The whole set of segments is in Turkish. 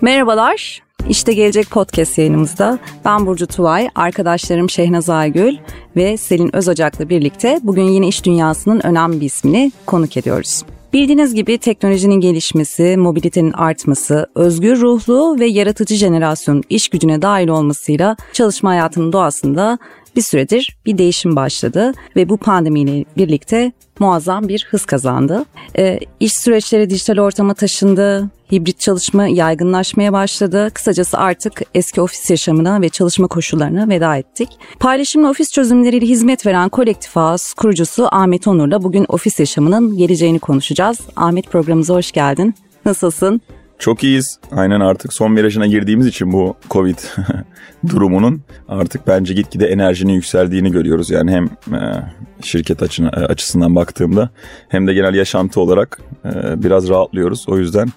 Merhabalar. İşte gelecek podcast yayınımızda ben Burcu Tuvay, arkadaşlarım Şehnaz Aygül ve Selin Özocak'la birlikte bugün yine iş dünyasının önemli bir ismini konuk ediyoruz. Bildiğiniz gibi teknolojinin gelişmesi, mobilitenin artması, özgür ruhlu ve yaratıcı jenerasyonun iş gücüne dahil olmasıyla çalışma hayatının doğasında bir süredir bir değişim başladı ve bu pandemiyle birlikte muazzam bir hız kazandı. E, iş süreçleri dijital ortama taşındı, hibrit çalışma yaygınlaşmaya başladı. Kısacası artık eski ofis yaşamına ve çalışma koşullarına veda ettik. Paylaşımlı ofis çözümleriyle hizmet veren Kolektif Ağız kurucusu Ahmet Onur'la bugün ofis yaşamının geleceğini konuşacağız. Ahmet programımıza hoş geldin. Nasılsın? Çok iyiyiz. Aynen artık son virajına girdiğimiz için bu Covid durumunun artık bence gitgide enerjinin yükseldiğini görüyoruz. Yani hem e, şirket e, açısından baktığımda hem de genel yaşantı olarak e, biraz rahatlıyoruz. O yüzden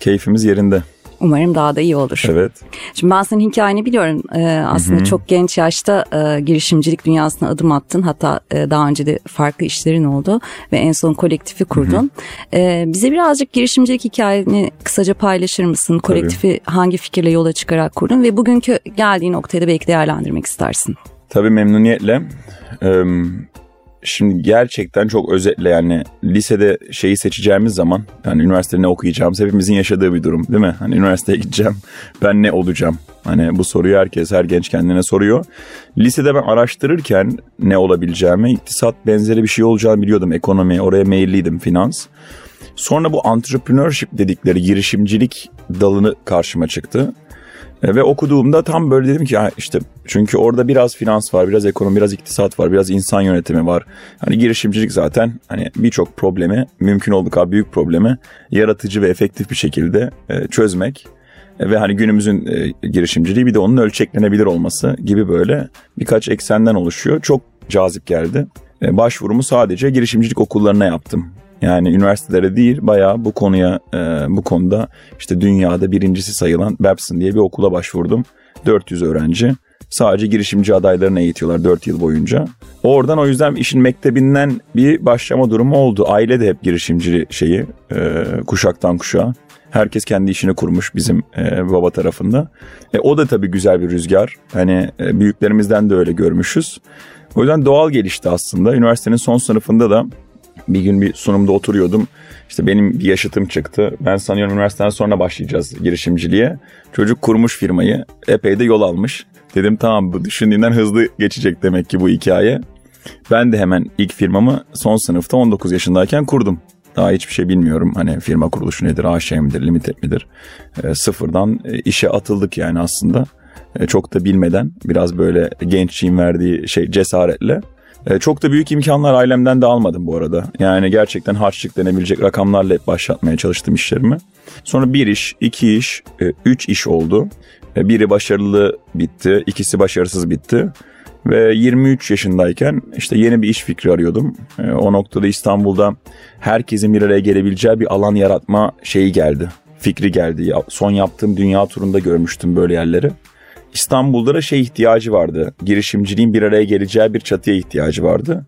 keyfimiz yerinde. Umarım daha da iyi olur. Evet. Şimdi ben senin hikayeni biliyorum. Ee, aslında Hı-hı. çok genç yaşta e, girişimcilik dünyasına adım attın. Hatta e, daha önce de farklı işlerin oldu ve en son kolektifi kurdun. E, bize birazcık girişimcilik hikayeni kısaca paylaşır mısın? Kolektifi Tabii. hangi fikirle yola çıkarak kurdun ve bugünkü geldiğin noktayı da belki değerlendirmek istersin. Tabii memnuniyetle. Şimdi gerçekten çok özetle yani lisede şeyi seçeceğimiz zaman yani üniversitede ne okuyacağımız hepimizin yaşadığı bir durum değil mi? Hani üniversiteye gideceğim ben ne olacağım? Hani bu soruyu herkes her genç kendine soruyor. Lisede ben araştırırken ne olabileceğimi iktisat benzeri bir şey olacağını biliyordum ekonomi oraya meyilliydim finans. Sonra bu entrepreneurship dedikleri girişimcilik dalını karşıma çıktı. E, ve okuduğumda tam böyle dedim ki işte çünkü orada biraz finans var, biraz ekonomi, biraz iktisat var, biraz insan yönetimi var. Hani girişimcilik zaten hani birçok problemi, mümkün olduğu kadar büyük problemi yaratıcı ve efektif bir şekilde e, çözmek e, ve hani günümüzün girişimciliği bir de onun ölçeklenebilir olması gibi böyle birkaç eksenden oluşuyor. Çok cazip geldi. Başvurumu sadece girişimcilik okullarına yaptım. Yani üniversitelere değil bayağı bu konuya e, bu konuda işte dünyada birincisi sayılan Babson diye bir okula başvurdum. 400 öğrenci. Sadece girişimci adaylarını eğitiyorlar 4 yıl boyunca. Oradan o yüzden işin mektebinden bir başlama durumu oldu. Aile de hep girişimci şeyi e, kuşaktan kuşağa. Herkes kendi işini kurmuş bizim e, baba tarafında. E, o da tabii güzel bir rüzgar. Hani e, büyüklerimizden de öyle görmüşüz. O yüzden doğal gelişti aslında. Üniversitenin son sınıfında da bir gün bir sunumda oturuyordum. İşte benim bir yaşıtım çıktı. Ben sanıyorum üniversiteden sonra başlayacağız girişimciliğe. Çocuk kurmuş firmayı. Epey de yol almış. Dedim tamam bu düşündüğünden hızlı geçecek demek ki bu hikaye. Ben de hemen ilk firmamı son sınıfta 19 yaşındayken kurdum. Daha hiçbir şey bilmiyorum. Hani firma kuruluşu nedir, AŞ midir, limited midir? E, sıfırdan işe atıldık yani aslında. E, çok da bilmeden biraz böyle gençliğin verdiği şey cesaretle. E, çok da büyük imkanlar ailemden de almadım bu arada. Yani gerçekten harçlık denebilecek rakamlarla hep başlatmaya çalıştım işlerimi. Sonra bir iş, iki iş, e, üç iş oldu. E, biri başarılı bitti, ikisi başarısız bitti. Ve 23 yaşındayken işte yeni bir iş fikri arıyordum. E, o noktada İstanbul'da herkesin bir araya gelebileceği bir alan yaratma şeyi geldi. Fikri geldi. Son yaptığım dünya turunda görmüştüm böyle yerleri. İstanbul'da da şey ihtiyacı vardı. Girişimciliğin bir araya geleceği bir çatıya ihtiyacı vardı.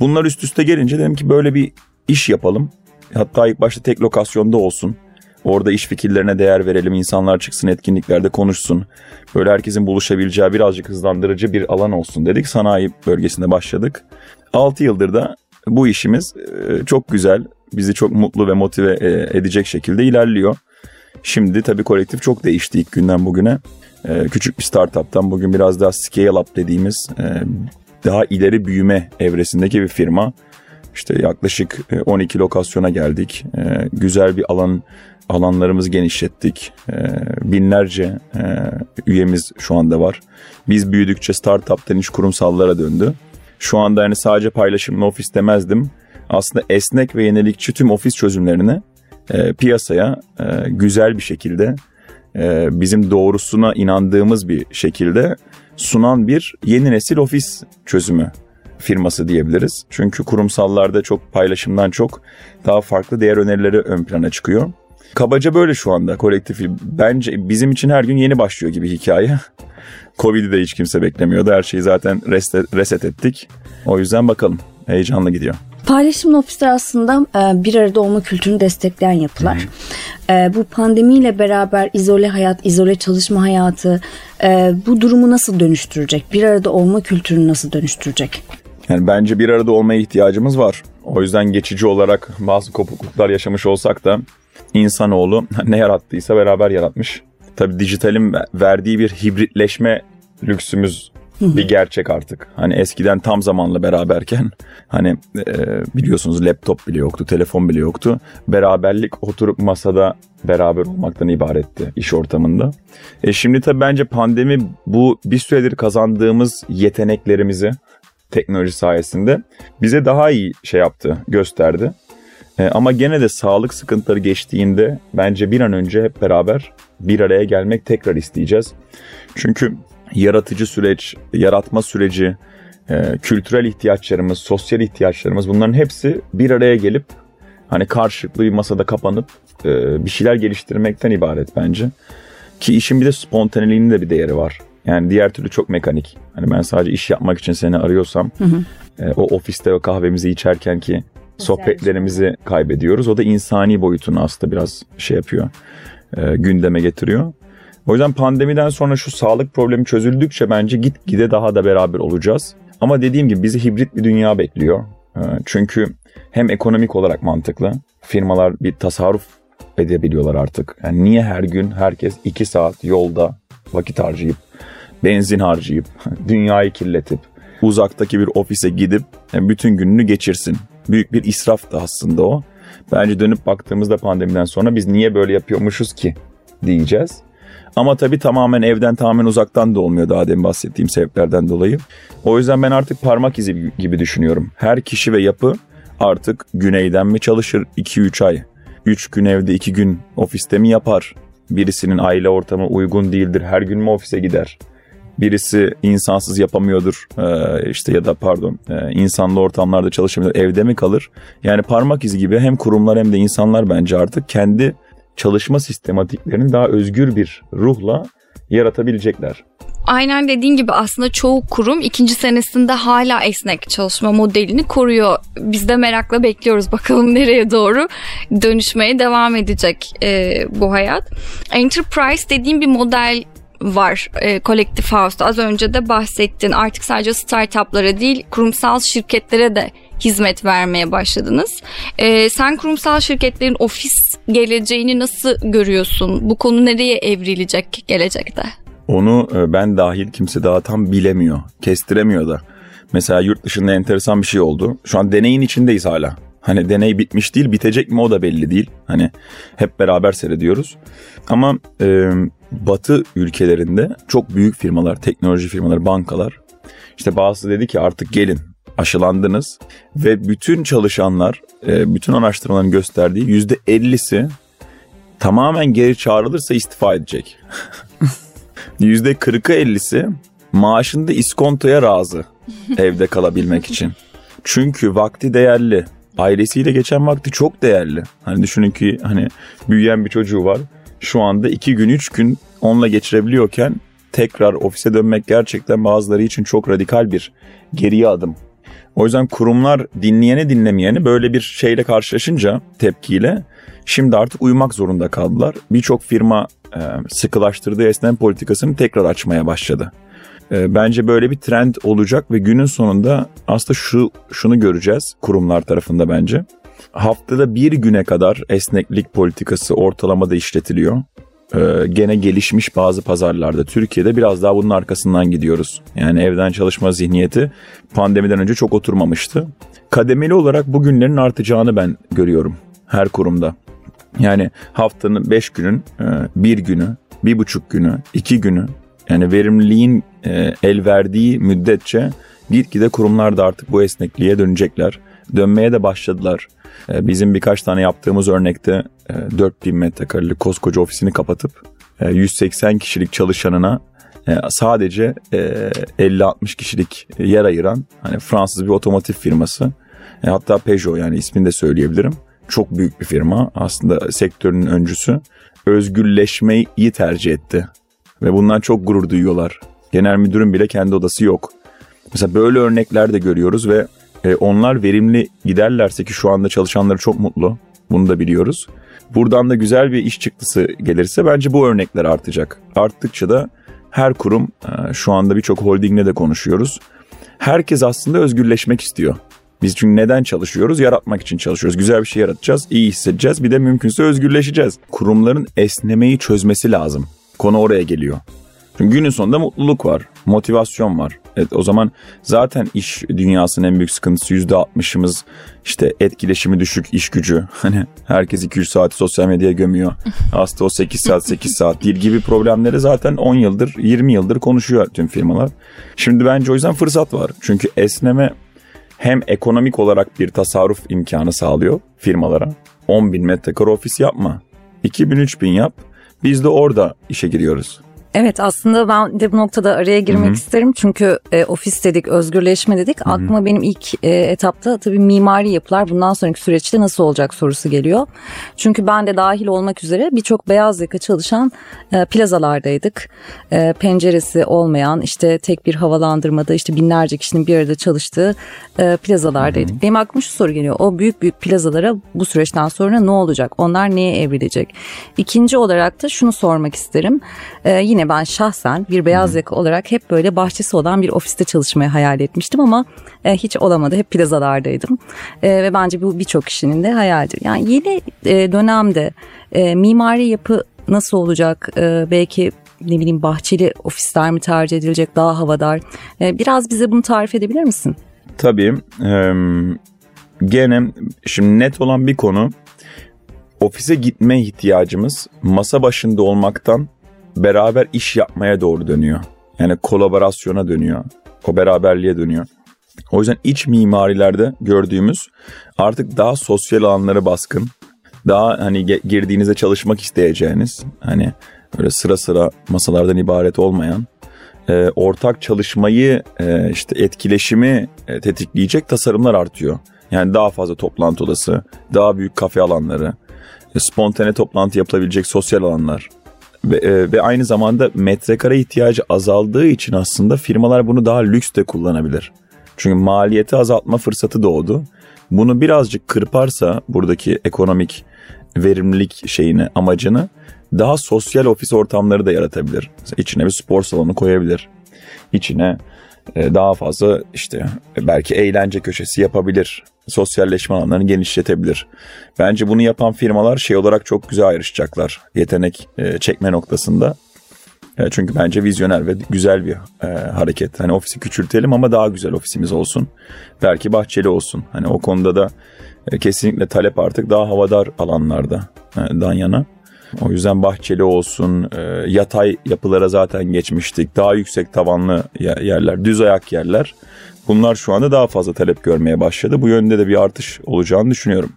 Bunlar üst üste gelince dedim ki böyle bir iş yapalım. Hatta ilk başta tek lokasyonda olsun. Orada iş fikirlerine değer verelim. insanlar çıksın etkinliklerde konuşsun. Böyle herkesin buluşabileceği birazcık hızlandırıcı bir alan olsun dedik. Sanayi bölgesinde başladık. 6 yıldır da bu işimiz e, çok güzel. Bizi çok mutlu ve motive e, edecek şekilde ilerliyor. Şimdi tabii kolektif çok değişti ilk günden bugüne. Ee, küçük bir startuptan bugün biraz daha scale up dediğimiz e, daha ileri büyüme evresindeki bir firma. İşte yaklaşık 12 e, lokasyona geldik. E, güzel bir alan alanlarımızı genişlettik. binlerce üyemiz şu anda var. Biz büyüdükçe startup'tan iş kurumsallara döndü. Şu anda yani sadece paylaşımlı ofis demezdim. Aslında esnek ve yenilikçi tüm ofis çözümlerini piyasaya güzel bir şekilde e, bizim doğrusuna inandığımız bir şekilde sunan bir yeni nesil ofis çözümü firması diyebiliriz. Çünkü kurumsallarda çok paylaşımdan çok daha farklı değer önerileri ön plana çıkıyor. Kabaca böyle şu anda kolektif. Bence bizim için her gün yeni başlıyor gibi hikaye. Covid'i de hiç kimse beklemiyordu. Her şeyi zaten reset, reset ettik. O yüzden bakalım. Heyecanlı gidiyor. Paylaşımlı ofisler aslında e, bir arada olma kültürünü destekleyen yapılar. Hmm. Bu pandemiyle beraber izole hayat, izole çalışma hayatı bu durumu nasıl dönüştürecek? Bir arada olma kültürünü nasıl dönüştürecek? Yani bence bir arada olmaya ihtiyacımız var. O yüzden geçici olarak bazı kopukluklar yaşamış olsak da insanoğlu ne yarattıysa beraber yaratmış. Tabii dijitalin verdiği bir hibritleşme lüksümüz bir gerçek artık. Hani eskiden tam zamanlı beraberken hani e, biliyorsunuz laptop bile yoktu, telefon bile yoktu. Beraberlik oturup masada beraber olmaktan ibaretti iş ortamında. E şimdi tabii bence pandemi bu bir süredir kazandığımız yeteneklerimizi teknoloji sayesinde bize daha iyi şey yaptı, gösterdi. E, ama gene de sağlık sıkıntıları geçtiğinde bence bir an önce hep beraber bir araya gelmek tekrar isteyeceğiz. Çünkü yaratıcı süreç, yaratma süreci, e, kültürel ihtiyaçlarımız, sosyal ihtiyaçlarımız bunların hepsi bir araya gelip hani karşılıklı bir masada kapanıp e, bir şeyler geliştirmekten ibaret bence. Ki işin bir de spontaneliğinin de bir değeri var. Yani diğer türlü çok mekanik. Hani ben sadece iş yapmak için seni arıyorsam hı hı. E, o ofiste o kahvemizi içerken ki sohbetlerimizi kaybediyoruz. O da insani boyutunu aslında biraz şey yapıyor. E, gündeme getiriyor. O yüzden pandemiden sonra şu sağlık problemi çözüldükçe bence git gide daha da beraber olacağız. Ama dediğim gibi bizi hibrit bir dünya bekliyor. E, çünkü hem ekonomik olarak mantıklı. Firmalar bir tasarruf edebiliyorlar artık. Yani niye her gün herkes iki saat yolda vakit harcayıp, benzin harcayıp, dünyayı kirletip, uzaktaki bir ofise gidip bütün gününü geçirsin. Büyük bir israf da aslında o. Bence dönüp baktığımızda pandemiden sonra biz niye böyle yapıyormuşuz ki diyeceğiz. Ama tabii tamamen evden tamamen uzaktan da olmuyor daha demin bahsettiğim sebeplerden dolayı. O yüzden ben artık parmak izi gibi düşünüyorum. Her kişi ve yapı artık güneyden mi çalışır 2-3 ay? 3 gün evde 2 gün ofiste mi yapar? Birisinin aile ortamı uygun değildir her gün mü ofise gider? Birisi insansız yapamıyordur ee, işte ya da pardon e, insanlı ortamlarda çalışamıyor evde mi kalır? Yani parmak izi gibi hem kurumlar hem de insanlar bence artık kendi çalışma sistematiklerini daha özgür bir ruhla yaratabilecekler. Aynen dediğin gibi aslında çoğu kurum ikinci senesinde hala esnek çalışma modelini koruyor. Biz de merakla bekliyoruz bakalım nereye doğru dönüşmeye devam edecek e, bu hayat. Enterprise dediğim bir model var e, Collective House'da. Az önce de bahsettin. Artık sadece startuplara değil kurumsal şirketlere de hizmet vermeye başladınız. E, sen kurumsal şirketlerin ofis geleceğini nasıl görüyorsun? Bu konu nereye evrilecek gelecekte? Onu e, ben dahil kimse daha tam bilemiyor, kestiremiyor da. Mesela yurt dışında enteresan bir şey oldu. Şu an deneyin içindeyiz hala. Hani deney bitmiş değil, bitecek mi o da belli değil. Hani hep beraber seyrediyoruz. Ama e, Batı ülkelerinde çok büyük firmalar, teknoloji firmaları, bankalar işte bazısı dedi ki artık gelin aşılandınız ve bütün çalışanlar e, bütün araştırmaların gösterdiği yüzde ellisi tamamen geri çağrılırsa istifa edecek. Yüzde kırkı ellisi maaşında iskontoya razı evde kalabilmek için. Çünkü vakti değerli. Ailesiyle geçen vakti çok değerli. Hani düşünün ki hani büyüyen bir çocuğu var. Şu anda iki gün üç gün onunla geçirebiliyorken tekrar ofise dönmek gerçekten bazıları için çok radikal bir geriye adım. O yüzden kurumlar dinleyeni dinlemeyeni böyle bir şeyle karşılaşınca tepkiyle şimdi artık uyumak zorunda kaldılar. Birçok firma e, sıkılaştırdığı esnem politikasını tekrar açmaya başladı. E, bence böyle bir trend olacak ve günün sonunda aslında şu şunu göreceğiz kurumlar tarafında bence. Haftada bir güne kadar esneklik politikası ortalamada işletiliyor. Ee, gene gelişmiş bazı pazarlarda Türkiye'de biraz daha bunun arkasından gidiyoruz. Yani evden çalışma zihniyeti pandemiden önce çok oturmamıştı. Kademeli olarak bu günlerin artacağını ben görüyorum her kurumda. Yani haftanın 5 günün e, bir günü, bir buçuk günü, iki günü yani verimliliğin e, el verdiği müddetçe gitgide kurumlar da artık bu esnekliğe dönecekler. Dönmeye de başladılar. E, bizim birkaç tane yaptığımız örnekte 4000 metrekarelik koskoca ofisini kapatıp 180 kişilik çalışanına sadece 50-60 kişilik yer ayıran hani Fransız bir otomotiv firması. Hatta Peugeot yani ismini de söyleyebilirim çok büyük bir firma aslında sektörün öncüsü özgürleşmeyi tercih etti. Ve bundan çok gurur duyuyorlar. Genel müdürün bile kendi odası yok. Mesela böyle örnekler de görüyoruz ve E, onlar verimli giderlerse ki şu anda çalışanları çok mutlu. Bunu da biliyoruz. Buradan da güzel bir iş çıktısı gelirse bence bu örnekler artacak. Arttıkça da her kurum e, şu anda birçok holdingle de konuşuyoruz. Herkes aslında özgürleşmek istiyor. Biz çünkü neden çalışıyoruz? Yaratmak için çalışıyoruz. Güzel bir şey yaratacağız, iyi hissedeceğiz. Bir de mümkünse özgürleşeceğiz. Kurumların esnemeyi çözmesi lazım. Konu oraya geliyor. Çünkü günün sonunda mutluluk var, motivasyon var. Evet, o zaman zaten iş dünyasının en büyük sıkıntısı yüzde altmışımız işte etkileşimi düşük iş gücü. Hani herkes 2-3 saati sosyal medyaya gömüyor. Aslında o 8 saat 8 saat değil gibi problemleri zaten 10 yıldır 20 yıldır konuşuyor tüm firmalar. Şimdi bence o yüzden fırsat var. Çünkü esneme hem ekonomik olarak bir tasarruf imkanı sağlıyor firmalara. 10 bin metrekare ofis yapma. 2000-3000 yap. Biz de orada işe giriyoruz. Evet aslında ben de bu noktada araya girmek Hı-hı. isterim. Çünkü e, ofis dedik, özgürleşme dedik. Hı-hı. Aklıma benim ilk e, etapta tabii mimari yapılar bundan sonraki süreçte nasıl olacak sorusu geliyor. Çünkü ben de dahil olmak üzere birçok beyaz yaka çalışan e, plazalardaydık. E, penceresi olmayan işte tek bir havalandırmada işte binlerce kişinin bir arada çalıştığı e, plazalardaydık. Hı-hı. Benim aklıma şu soru geliyor. O büyük büyük plazalara bu süreçten sonra ne olacak? Onlar neye evrilecek? İkinci olarak da şunu sormak isterim. E, yine yani ben şahsen bir beyaz yaka olarak hep böyle bahçesi olan bir ofiste çalışmayı hayal etmiştim ama e, hiç olamadı. Hep plazalardaydım. E, ve bence bu birçok kişinin de hayaldir. Yani yeni e, dönemde e, mimari yapı nasıl olacak? E, belki ne bileyim bahçeli ofisler mi tercih edilecek daha havadar? E, biraz bize bunu tarif edebilir misin? Tabii. E, gene şimdi net olan bir konu ofise gitme ihtiyacımız masa başında olmaktan beraber iş yapmaya doğru dönüyor. Yani kolaborasyona dönüyor. O beraberliğe dönüyor. O yüzden iç mimarilerde gördüğümüz artık daha sosyal alanları baskın. Daha hani girdiğinizde çalışmak isteyeceğiniz hani böyle sıra sıra masalardan ibaret olmayan e, ortak çalışmayı e, işte etkileşimi e, tetikleyecek tasarımlar artıyor. Yani daha fazla toplantı odası, daha büyük kafe alanları, e, spontane toplantı yapılabilecek sosyal alanlar ve, e, ve aynı zamanda metrekare ihtiyacı azaldığı için aslında firmalar bunu daha lüks de kullanabilir. Çünkü maliyeti azaltma fırsatı doğdu. Bunu birazcık kırparsa buradaki ekonomik verimlilik şeyini, amacını daha sosyal ofis ortamları da yaratabilir. Mesela içine bir spor salonu koyabilir. İçine daha fazla işte belki eğlence köşesi yapabilir. Sosyalleşme alanlarını genişletebilir. Bence bunu yapan firmalar şey olarak çok güzel ayrışacaklar. Yetenek e, çekme noktasında. E, çünkü bence vizyoner ve güzel bir hareket. Hani ofisi küçültelim ama daha güzel ofisimiz olsun. Belki bahçeli olsun. Hani o konuda da kesinlikle talep artık daha havadar alanlarda dan yana. O yüzden bahçeli olsun, e, yatay yapılara zaten geçmiştik. Daha yüksek tavanlı yerler, düz ayak yerler. Bunlar şu anda daha fazla talep görmeye başladı. Bu yönde de bir artış olacağını düşünüyorum.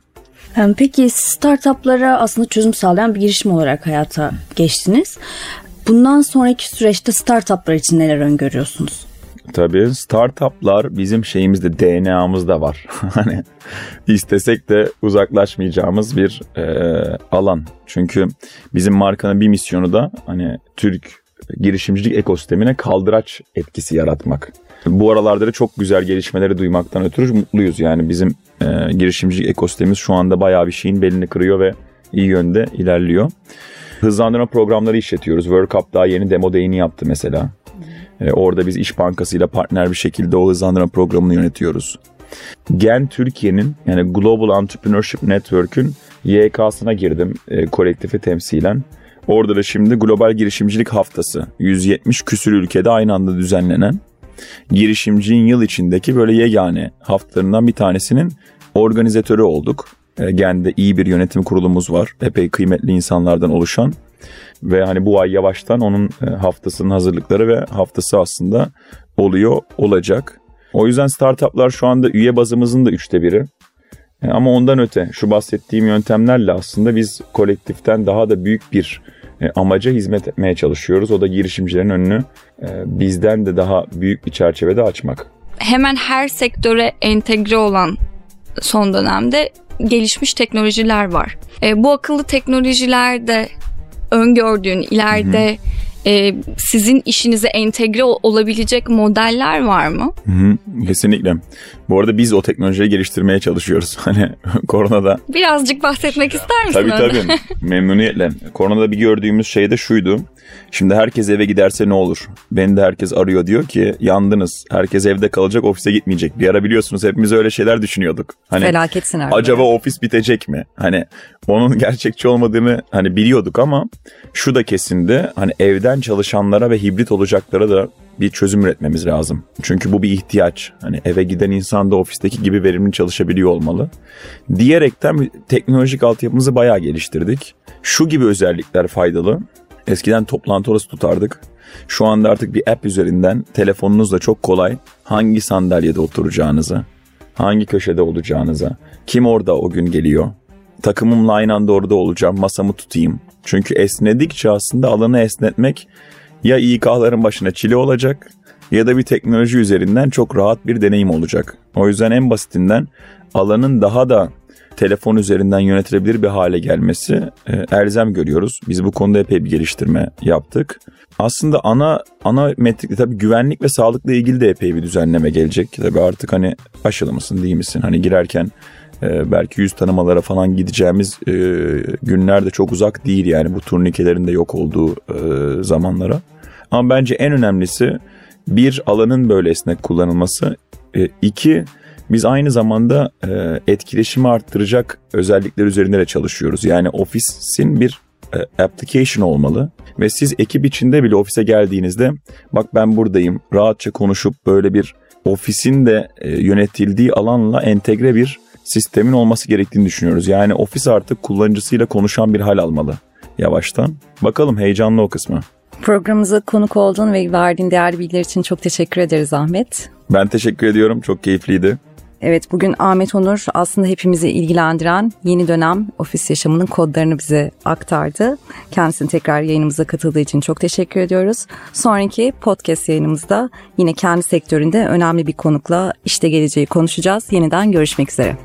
Peki startuplara aslında çözüm sağlayan bir girişim olarak hayata geçtiniz. Bundan sonraki süreçte startuplar için neler öngörüyorsunuz? Tabii startuplar bizim şeyimizde DNA'mızda var. hani istesek de uzaklaşmayacağımız bir e, alan. Çünkü bizim markanın bir misyonu da hani Türk girişimcilik ekosistemine kaldıraç etkisi yaratmak. Bu aralarda da çok güzel gelişmeleri duymaktan ötürü mutluyuz. Yani bizim e, girişimcilik ekosistemimiz şu anda bayağı bir şeyin belini kırıyor ve iyi yönde ilerliyor. Hızlandırma programları işletiyoruz. World Cup daha yeni demo day'ini yaptı mesela. E, orada biz İş Bankası ile partner bir şekilde o hızlandırma programını yönetiyoruz. Gen Türkiye'nin yani Global Entrepreneurship Network'ün YK'sına girdim e, kolektifi temsilen. Orada da şimdi Global Girişimcilik Haftası 170 küsür ülkede aynı anda düzenlenen girişimcinin yıl içindeki böyle yegane haftalarından bir tanesinin organizatörü olduk. E, Gen'de iyi bir yönetim kurulumuz var. Epey kıymetli insanlardan oluşan. Ve hani bu ay yavaştan onun e, haftasının hazırlıkları ve haftası aslında oluyor, olacak. O yüzden startuplar şu anda üye bazımızın da üçte biri. E, ama ondan öte şu bahsettiğim yöntemlerle aslında biz kolektiften daha da büyük bir e, amaca hizmet etmeye çalışıyoruz. O da girişimcilerin önünü bizden de daha büyük bir çerçevede açmak. Hemen her sektöre entegre olan son dönemde gelişmiş teknolojiler var. bu akıllı teknolojiler de öngördüğün ileride e, sizin işinize entegre olabilecek modeller var mı? Hı hı, kesinlikle. Bu arada biz o teknolojiyi geliştirmeye çalışıyoruz. Hani koronada. Birazcık bahsetmek ister misin? Tabii tabii memnuniyetle. Koronada bir gördüğümüz şey de şuydu. Şimdi herkes eve giderse ne olur? Beni de herkes arıyor diyor ki yandınız. Herkes evde kalacak ofise gitmeyecek. Bir ara biliyorsunuz hepimiz öyle şeyler düşünüyorduk. Hani Felaket senaryo. Acaba ofis bitecek mi? Hani onun gerçekçi olmadığını hani biliyorduk ama şu da kesindi. Hani evden çalışanlara ve hibrit olacaklara da bir çözüm üretmemiz lazım. Çünkü bu bir ihtiyaç. Hani eve giden insan da ofisteki gibi verimli çalışabiliyor olmalı. Diyerekten teknolojik altyapımızı bayağı geliştirdik. Şu gibi özellikler faydalı. Eskiden toplantı orası tutardık. Şu anda artık bir app üzerinden telefonunuzla çok kolay hangi sandalyede oturacağınızı, hangi köşede olacağınıza, kim orada o gün geliyor, takımımla aynı anda orada olacağım, masamı tutayım. Çünkü esnedikçe aslında alanı esnetmek ya İK'ların başına çile olacak ya da bir teknoloji üzerinden çok rahat bir deneyim olacak. O yüzden en basitinden alanın daha da telefon üzerinden yönetilebilir bir hale gelmesi e, elzem görüyoruz. Biz bu konuda epey bir geliştirme yaptık. Aslında ana ana metrikte tabii güvenlik ve sağlıkla ilgili de epey bir düzenleme gelecek. Tabii artık hani aşılı mısın değil misin? Hani girerken e, belki yüz tanımalara falan gideceğimiz e, günler de çok uzak değil yani bu turnikelerin de yok olduğu e, zamanlara. Ama bence en önemlisi bir alanın böyle esnek kullanılması. E, iki biz aynı zamanda e, etkileşimi arttıracak özellikler üzerinde de çalışıyoruz. Yani ofisin bir e, application olmalı ve siz ekip içinde bile ofise geldiğinizde bak ben buradayım rahatça konuşup böyle bir ofisin de yönetildiği alanla entegre bir sistemin olması gerektiğini düşünüyoruz. Yani ofis artık kullanıcısıyla konuşan bir hal almalı yavaştan. Bakalım heyecanlı o kısmı. Programımıza konuk olduğun ve verdiğin değerli bilgiler için çok teşekkür ederiz Ahmet. Ben teşekkür ediyorum. Çok keyifliydi. Evet bugün Ahmet Onur aslında hepimizi ilgilendiren yeni dönem ofis yaşamının kodlarını bize aktardı. Kendisine tekrar yayınımıza katıldığı için çok teşekkür ediyoruz. Sonraki podcast yayınımızda yine kendi sektöründe önemli bir konukla işte geleceği konuşacağız. Yeniden görüşmek üzere.